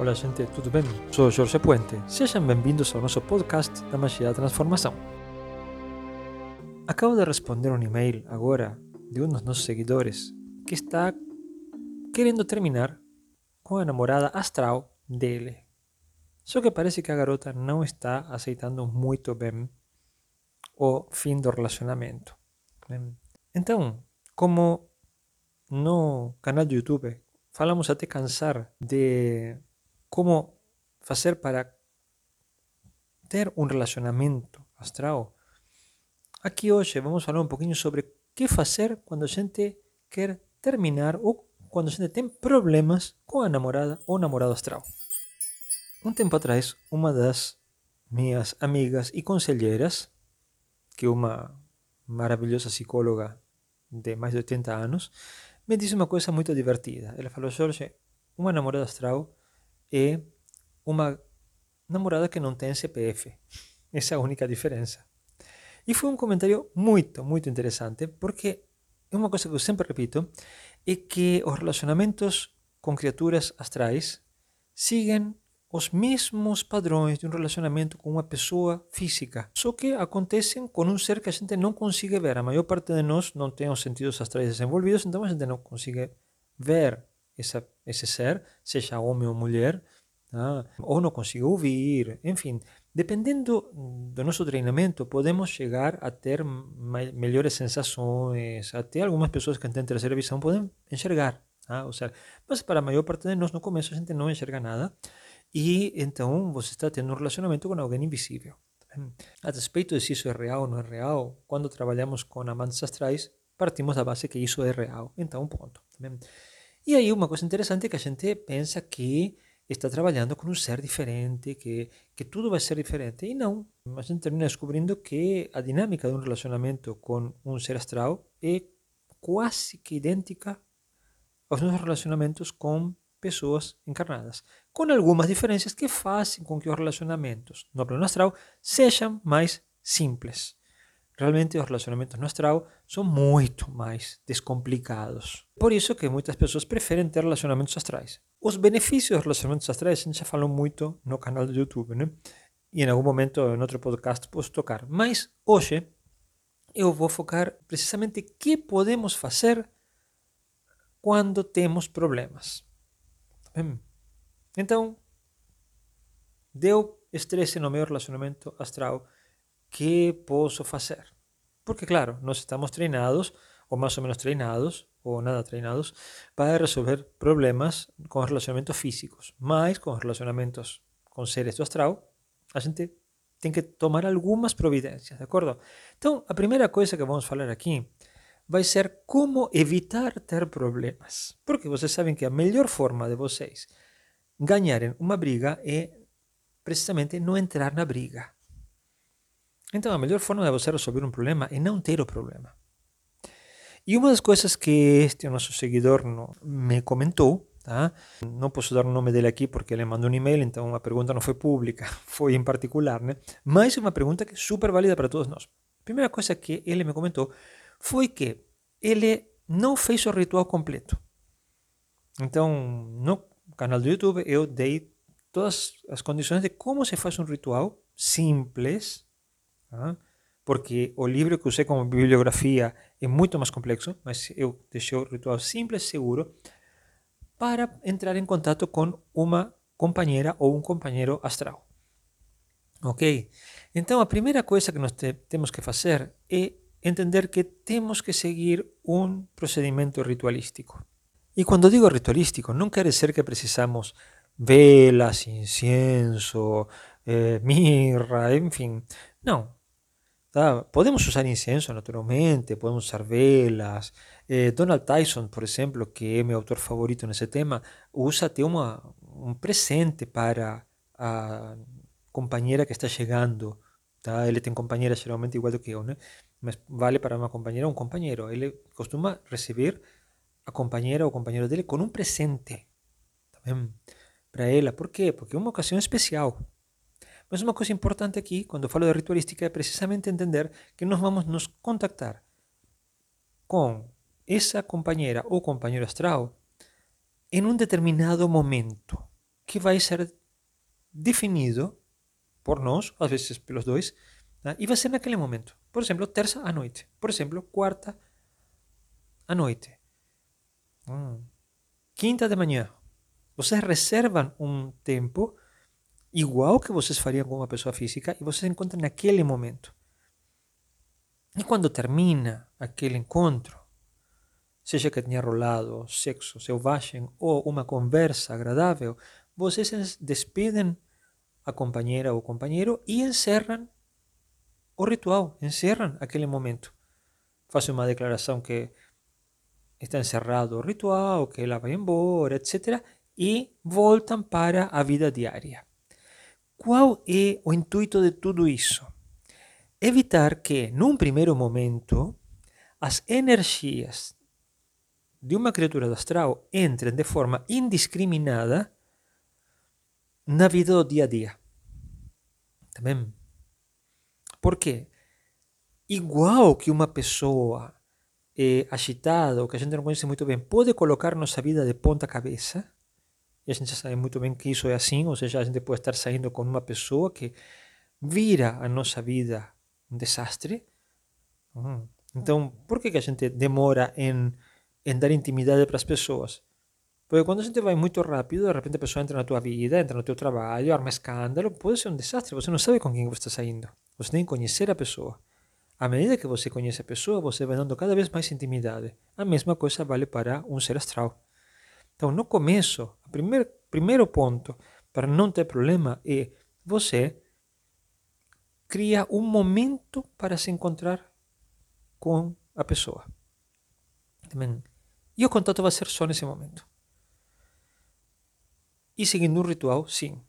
Olá, gente, tudo bem? Sou Jorge Puente. Sejam bem-vindos ao nosso podcast da Magia da Transformação. Acabo de responder um e-mail agora de um dos nossos seguidores que está querendo terminar com a namorada astral dele. Só que parece que a garota não está aceitando muito bem o fim do relacionamento. Então, como no canal do YouTube falamos até cansar de como fazer para ter um relacionamento astral, aqui hoje vamos falar um pouquinho sobre que fazer quando a gente quer terminar ou quando a gente tem problemas com a namorada ou namorado astral. Um tempo atrás, uma das minhas amigas e conselheiras, que é uma maravilhosa psicóloga de mais de 80 anos, me disse uma coisa muito divertida. Ela falou, Jorge, uma namorada astral é uma namorada que não tem CPF. Essa é a única diferença. E foi um comentário muito, muito interessante, porque é uma coisa que eu sempre repito, é que os relacionamentos com criaturas astrais seguem os mesmos padrões de um relacionamento com uma pessoa física, só que acontecem com um ser que a gente não consegue ver. A maior parte de nós não tem os sentidos astrais desenvolvidos, então a gente não consegue ver essa, esse ser, seja homem ou mulher, tá? ou não consegue ouvir, enfim. Dependendo do nosso treinamento, podemos chegar a ter melhores sensações, até algumas pessoas que têm terceira visão podem enxergar. Tá? Ou seja, mas para a maior parte de nós, no começo, a gente não enxerga nada. E então você está tendo um relacionamento com alguém invisível. A respeito de se isso é real ou não é real, quando trabalhamos com amantes astrais, partimos da base que isso é real. Então, ponto. E aí uma coisa interessante é que a gente pensa que está trabalhando com um ser diferente, que, que tudo vai ser diferente. E não. A gente termina descobrindo que a dinâmica de um relacionamento com um ser astral é quase que idêntica aos nossos relacionamentos com pessoas encarnadas, com algumas diferenças que fazem com que os relacionamentos no plano astral sejam mais simples. Realmente os relacionamentos no astral são muito mais descomplicados. Por isso que muitas pessoas preferem ter relacionamentos astrais. Os benefícios dos relacionamentos astrais a gente já falou muito no canal do YouTube, né? E em algum momento, em outro podcast, posso tocar. Mas hoje eu vou focar precisamente que podemos fazer quando temos problemas. Então, deu estresse no meu relacionamento astral, que posso fazer? Porque, claro, nós estamos treinados, ou mais ou menos treinados, ou nada treinados, para resolver problemas com relacionamentos físicos. Mas com relacionamentos com seres astral, a gente tem que tomar algumas providências, de acordo? Então, a primeira coisa que vamos falar aqui vai ser como evitar ter problemas. Porque vocês sabem que a melhor forma de vocês ganharem uma briga é precisamente não entrar na briga. Então, a melhor forma de você resolver um problema é não ter o problema. E uma das coisas que este nosso seguidor me comentou, tá? não posso dar o nome dele aqui porque ele mandou um e-mail, então a pergunta não foi pública, foi em particular, né? mas é uma pergunta que é super válida para todos nós. A primeira coisa que ele me comentou foi que ele não fez o ritual completo. Então, no canal do YouTube, eu dei todas as condições de como se faz um ritual simples, tá? porque o livro que usei como bibliografia é muito mais complexo, mas eu deixei o ritual simples, seguro, para entrar em contato com uma companheira ou um companheiro astral. Ok? Então, a primeira coisa que nós te temos que fazer é entender que temos que seguir un procedimento ritualístico. E quando digo ritualístico, non quer ser que precisamos velas, incienso, eh, mirra, en fin. Non. ¿tá? Podemos usar incienso, naturalmente, podemos usar velas. Eh, Donald Tyson, por ejemplo, que es mi autor favorito en ese tema, usa até un presente para a compañera que está llegando. Tá? Él tiene compañera generalmente igual que yo, ¿no? Vale para una compañera o un compañero. Él costuma recibir a compañera o compañero de él con un presente. También para ella. ¿Por qué? Porque es una ocasión especial. Mas uma coisa importante aqui, quando falo de ritualística, é precisamente entender que nós vamos nos contactar com essa companheira ou companheiro astral em um determinado momento, que vai ser definido por nós, às vezes pelos dois, tá? e vai ser naquele momento. Por exemplo, terça à noite. Por exemplo, quarta à noite. Hum. Quinta de manhã. Vocês reservam um tempo igual que vocês fariam com uma pessoa física e vocês encontram naquele momento. E quando termina aquele encontro, seja que tenha rolado sexo selvagem ou uma conversa agradável, vocês despedem a companheira ou companheiro e encerram o ritual, encerram aquele momento. Fazem uma declaração que está encerrado o ritual, que ela vai embora, etc. E voltam para a vida diária. Qual é o intuito de tudo isso? Evitar que, num primeiro momento, as energias de uma criatura do astral entrem de forma indiscriminada na vida do dia a dia. Bem? Por quê? Igual que uma pessoa é, agitada ou que a gente não conhece muito bem pode colocar nossa vida de ponta cabeça, a gente sabe muito bem que isso é assim, ou seja, a gente pode estar saindo com uma pessoa que vira a nossa vida um desastre. Hum. Então, por que, que a gente demora em, em dar intimidade para as pessoas? Porque quando a gente vai muito rápido, de repente a pessoa entra na tua vida, entra no teu trabalho, arma escândalo, pode ser um desastre. Você não sabe com quem você está saindo. Você tem que conhecer a pessoa. À medida que você conhece a pessoa, você vai dando cada vez mais intimidade. A mesma coisa vale para um ser astral. Então, no começo, o primeiro, primeiro ponto para não ter problema é você cria um momento para se encontrar com a pessoa. Também. E o contato vai ser só nesse momento. E seguindo um ritual, sim.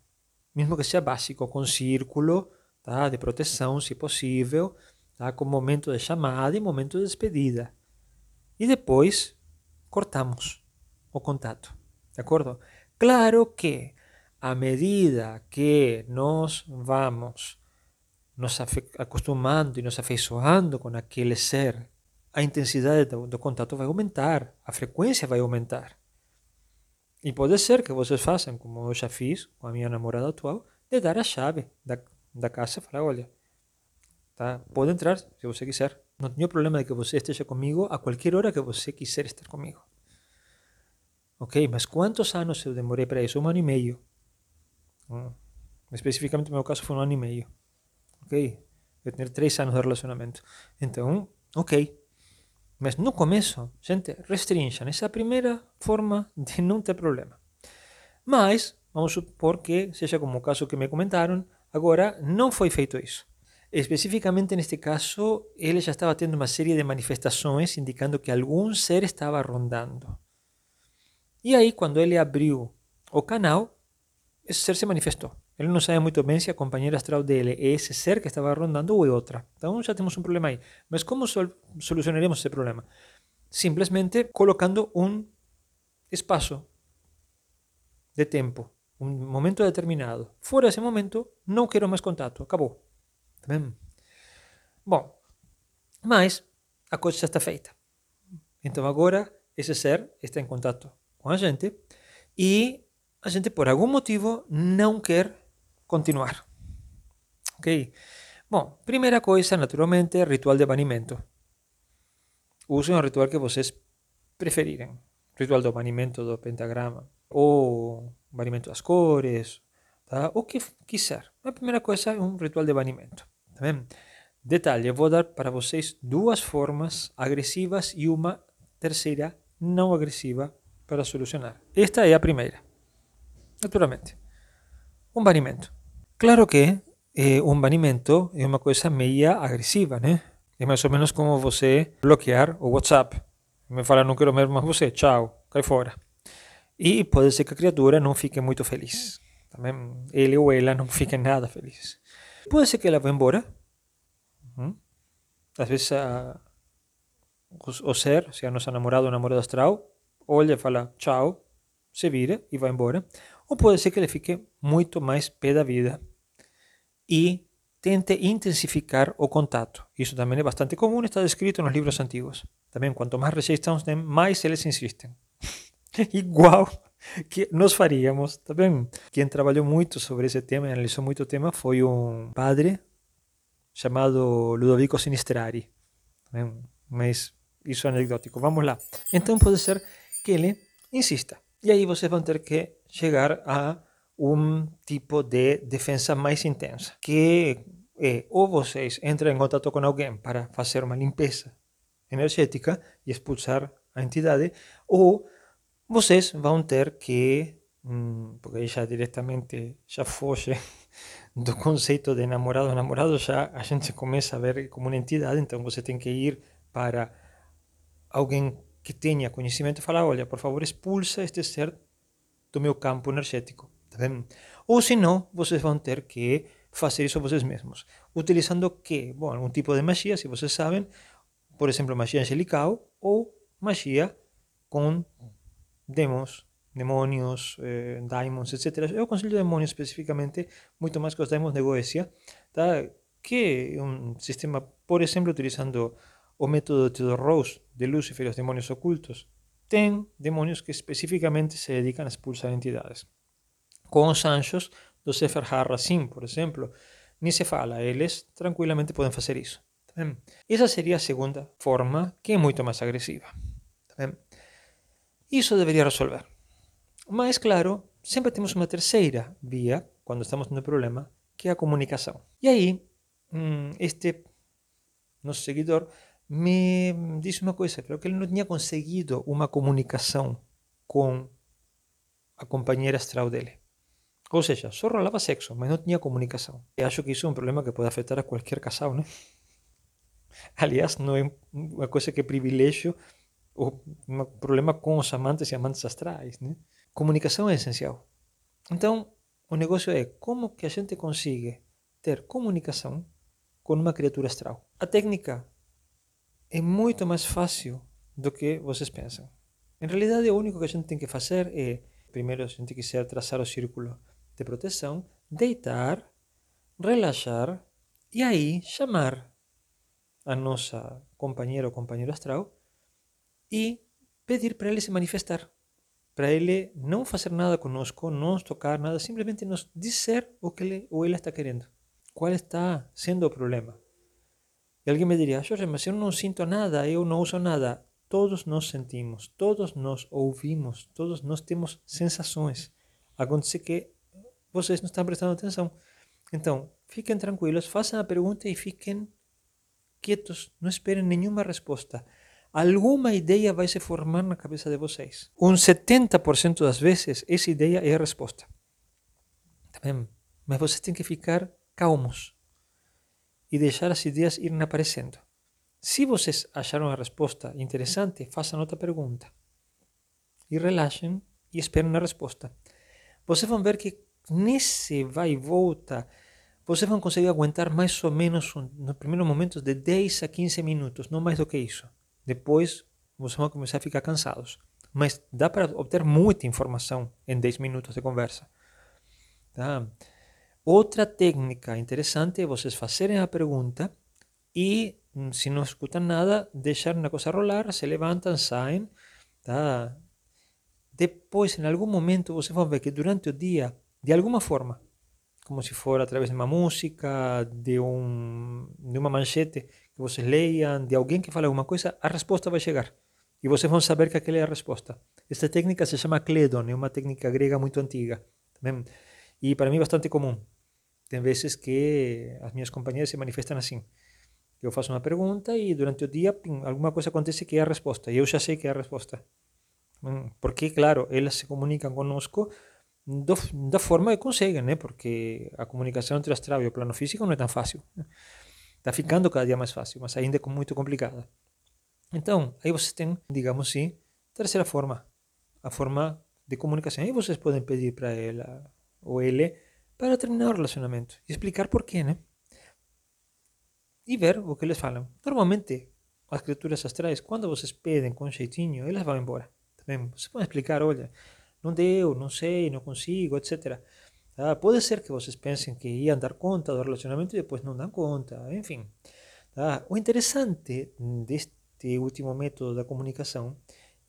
Mesmo que seja básico, com círculo tá? de proteção, se possível, tá? com momento de chamada e momento de despedida. E depois cortamos o contato. De acordo? Claro que à medida que nós vamos nos acostumando e nos afeiçoando com aquele ser, a intensidade do, do contato vai aumentar, a frequência vai aumentar. E pode ser que vocês façam, como eu já fiz com a minha namorada de dar a chave da, da casa e falar, olha, tá, entrar se você quiser. Não tenho problema de que você esteja comigo a qualquer hora que você quiser estar comigo. Ok, mas quantos anos eu demorei para isso? Um ano e meio. Hum. Especificamente no meu caso foi um ano e meio. Ok? Eu tinha três anos de relacionamento. Então, ok. Mas no começo, gente, restringam essa primeira forma de não ter problema. Mas, vamos supor que seja como o caso que me comentaram, agora não foi feito isso. Especificamente neste caso, ele já estava tendo uma série de manifestações indicando que algum ser estava rondando. E aí, quando ele abriu o canal, esse ser se manifestou. Ele não sabe muito bem se a companheira astral dele é esse ser que estava rondando ou é outra. Então já temos um problema aí. Mas como sol solucionaremos esse problema? Simplesmente colocando um espaço de tempo, um momento determinado. Fora esse momento, não quero mais contato. Acabou. Tá bem? Bom, mas a coisa já está feita. Então agora esse ser está em contato com a gente e a gente por algum motivo não quer continuar. Ok? Bom, primeira coisa, naturalmente, ritual de banimento. Usem o ritual que vocês preferirem. Ritual do banimento do pentagrama, ou banimento das cores, tá? o que quiser. A primeira coisa é um ritual de banimento. Tá bem? Detalhe, eu vou dar para vocês duas formas agressivas e uma terceira não agressiva para solucionar. Esta é a primeira. Naturalmente. Um banimento. Claro que eh, um banimento é uma coisa meia agressiva, né? É mais ou menos como você bloquear o WhatsApp. Me fala, não quero mais você, tchau, cai fora. E pode ser que a criatura não fique muito feliz. Também ele ou ela não fique nada feliz. Pode ser que ela vá embora. A, o, o ser, se a nossa namorada ou namorada astral, olha fala tchau, se vira e vai embora. Ou pode ser que ele fique muito mais pé da vida e tente intensificar o contato. Isso também é bastante comum, está descrito nos livros antigos. Também, quanto mais rejeição tem, mais eles insistem. Igual que nós faríamos, bem? Quem trabalhou muito sobre esse tema e analisou muito o tema foi um padre chamado Ludovico Sinistrari. Mas isso é anedótico. Vamos lá. Então pode ser que ele insista. E aí vocês vão ter que chegar a um tipo de defesa mais intensa, que é ou vocês entram em contato com alguém para fazer uma limpeza energética e expulsar a entidade, ou vocês vão ter que, hum, porque já diretamente já foge do conceito de namorado, namorado já a gente começa a ver como uma entidade, então você tem que ir para alguém que tenha conhecimento falar, olha, por favor, expulsa este ser do meu campo energético. Tá Ou se não, vocês vão ter que fazer isso vocês mesmos. Utilizando que? Bom, algum tipo de magia, se vocês sabem, por exemplo, magia angelical ou magia com demos, demônios, eh, daimons, etc. Eu aconselho demônios especificamente, muito mais que os daimons de Goetia, tá? que um sistema, por exemplo, utilizando o método de Theodore Rose de Lúcifer e os demônios ocultos, tem demônios que especificamente se dedicam a expulsar entidades. Com os anjos do Sefer HaRacim, por exemplo, nem se fala, eles tranquilamente podem fazer isso. Essa seria a segunda forma, que é muito mais agressiva. Isso deveria resolver. Mas, claro, sempre temos uma terceira via, quando estamos tendo problema, que é a comunicação. E aí, hum, este nosso seguidor me disse uma coisa, que ele não tinha conseguido uma comunicação com a companheira astral dele. Ou seja, só rolava sexo, mas não tinha comunicação. E acho que isso é um problema que pode afetar a qualquer casal, né? Aliás, não é uma coisa que privilégio ou um problema com os amantes e amantes astrais, né? Comunicação é essencial. Então, o negócio é como que a gente consiga ter comunicação com uma criatura astral. A técnica é muito mais fácil do que vocês pensam. Em realidade, o único que a gente tem que fazer é, primeiro, se a gente quiser traçar o círculo de proteção, deitar, relaxar e aí chamar a nossa companheira ou companheiro astral e pedir para ele se manifestar. Para ele não fazer nada conosco, não nos tocar nada, simplesmente nos dizer o que ele ou ela está querendo. Qual está sendo o problema? E alguém me diria, Jorge, mas eu não sinto nada, eu não uso nada. Todos nós sentimos, todos nós ouvimos, todos nós temos sensações. Acontece que vocês não estão prestando atenção. Então, fiquem tranquilos, façam a pergunta e fiquem quietos, não esperem nenhuma resposta. Alguma ideia vai se formar na cabeça de vocês. Um 70% das vezes, essa ideia é a resposta. Mas vocês têm que ficar calmos e deixar as ideias irem aparecendo. Se vocês acharam a resposta interessante, façam outra pergunta. E relaxem e esperem a resposta. Vocês vão ver que nesse vai e volta, vocês vão conseguir aguentar mais ou menos nos primeiros momentos de 10 a 15 minutos, não mais do que isso. Depois vocês vão começar a ficar cansados. Mas dá para obter muita informação em 10 minutos de conversa. Tá? Outra técnica interessante é vocês fazerem a pergunta e, hum, se não escutam nada, deixarem a coisa rolar, se levantam, saem. Tá? Depois, em algum momento, vocês vão ver que durante o dia, de alguma forma, como se for através de uma música, de, um, de manchete que vocês leiam, de alguém que fale alguma coisa, a resposta vai chegar. E vocês saber que aquela é a resposta. Esta técnica se chama Cledon, é uma técnica grega muito antiga. Também e para é bastante comum. Tem vezes que as minhas companheiras se manifestam assim. Eu faço uma pergunta e durante o dia pim, alguma coisa acontece que é a resposta. E eu já sei que é a resposta. Hum, porque, claro, elas se comunicam conosco do, da forma que conseguem, né? Porque a comunicação entre astral e o plano físico não é tão fácil. Está ficando cada dia mais fácil, mas ainda é muito complicada. Então, aí vocês têm, digamos assim, terceira forma, a forma de comunicação. Aí vocês podem pedir para ela ou ele para terminar o relacionamento e explicar por quê, né? E ver o que eles falam. Normalmente, as criaturas astrais, quando vocês pedem com jeitinho, elas vão embora. Também você pode explicar, olha, não deu, não sei, não consigo, etc. Tá? Pode ser que vocês pensem que iam dar conta do relacionamento e depois não dão conta, enfim. Tá? O interessante deste último método da comunicação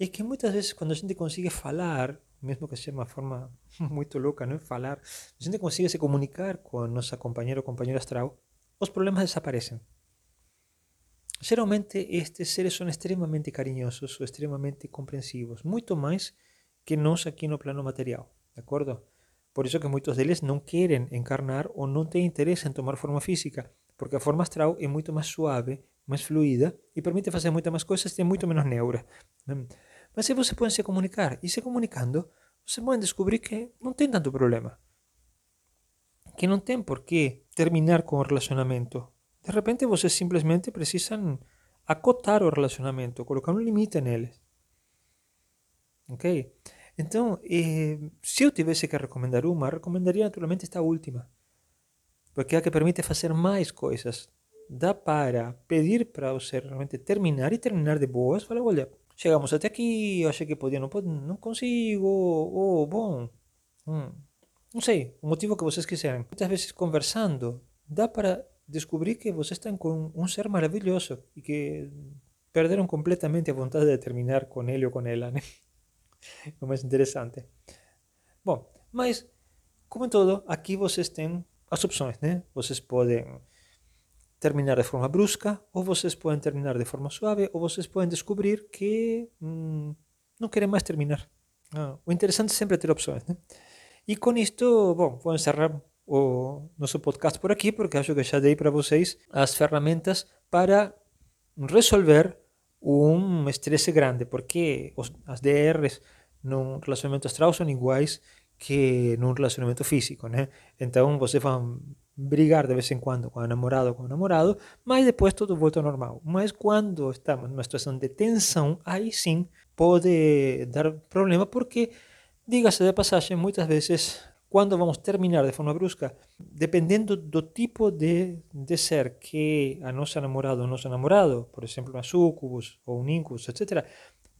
é que muitas vezes quando a gente consegue falar mesmo que seja uma forma muito louca, não é? Falar. A gente consegue se comunicar com nossa companheira ou companheiro astral, os problemas desaparecem. Geralmente estes seres são extremamente carinhosos ou extremamente compreensivos, muito mais que nós aqui no plano material, de acordo? Por isso que muitos deles não querem encarnar ou não têm interesse em tomar forma física, porque a forma astral é muito mais suave, mais fluida e permite fazer muitas mais coisas e tem muito menos neura. Mas se você pode se comunicar e se comunicando, você pode descobrir que não tem tanto problema. Que não tem por que terminar com o relacionamento. De repente vocês simplesmente precisam acotar o relacionamento, colocar um limite neles. Ok? Então, eh, se eu tivesse que recomendar uma, recomendaria naturalmente esta última. Porque é a que permite fazer mais coisas. Dá para pedir para você realmente terminar e terminar de boas. Falar, olha, chegamos até aqui, eu achei que podia, não, não consigo, ou, bom, hum, não sei, o motivo que vocês quiserem. Muitas vezes conversando, dá para descobrir que vocês estão com um ser maravilhoso e que perderam completamente a vontade de terminar com ele ou com ela, né? É o mais interessante. Bom, mas, como em todo, aqui vocês têm as opções, né? Vocês podem terminar de forma brusca, ou vocês podem terminar de forma suave, ou vocês podem descobrir que hum, não querem mais terminar. Ah, o interessante é sempre ter opções, né? E com isto, bom, vou encerrar o nosso podcast por aqui, porque acho que já dei para vocês as ferramentas para resolver um estresse grande, porque os, as DRs num relacionamento astral são iguais que num relacionamento físico, né? Então vocês brigar de vez em quando com o namorado o namorado, mas depois tudo volta ao normal. Mas quando estamos numa situação de tensão, aí sim pode dar problema, porque, diga-se de passagem, muitas vezes quando vamos terminar de forma brusca, dependendo do tipo de, de ser que a nossa namorada ou nosso namorado, por exemplo, uma sucubus ou um incubus, etc.,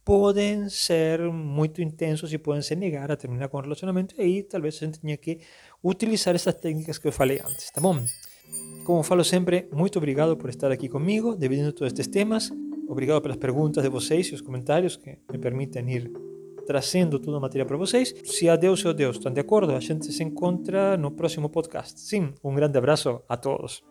podem ser muito intensos e podem se negar a terminar com o relacionamento, e aí talvez a gente tenha que utilizar essas técnicas que eu falei antes, tá bom? Como falo sempre, muito obrigado por estar aqui comigo, dividindo todos estes temas. Obrigado pelas perguntas de vocês e os comentários que me permitem ir trazendo toda a matéria para vocês. Se a Deus ou estão de acordo, a gente se encontra no próximo podcast. Sim, um grande abraço a todos.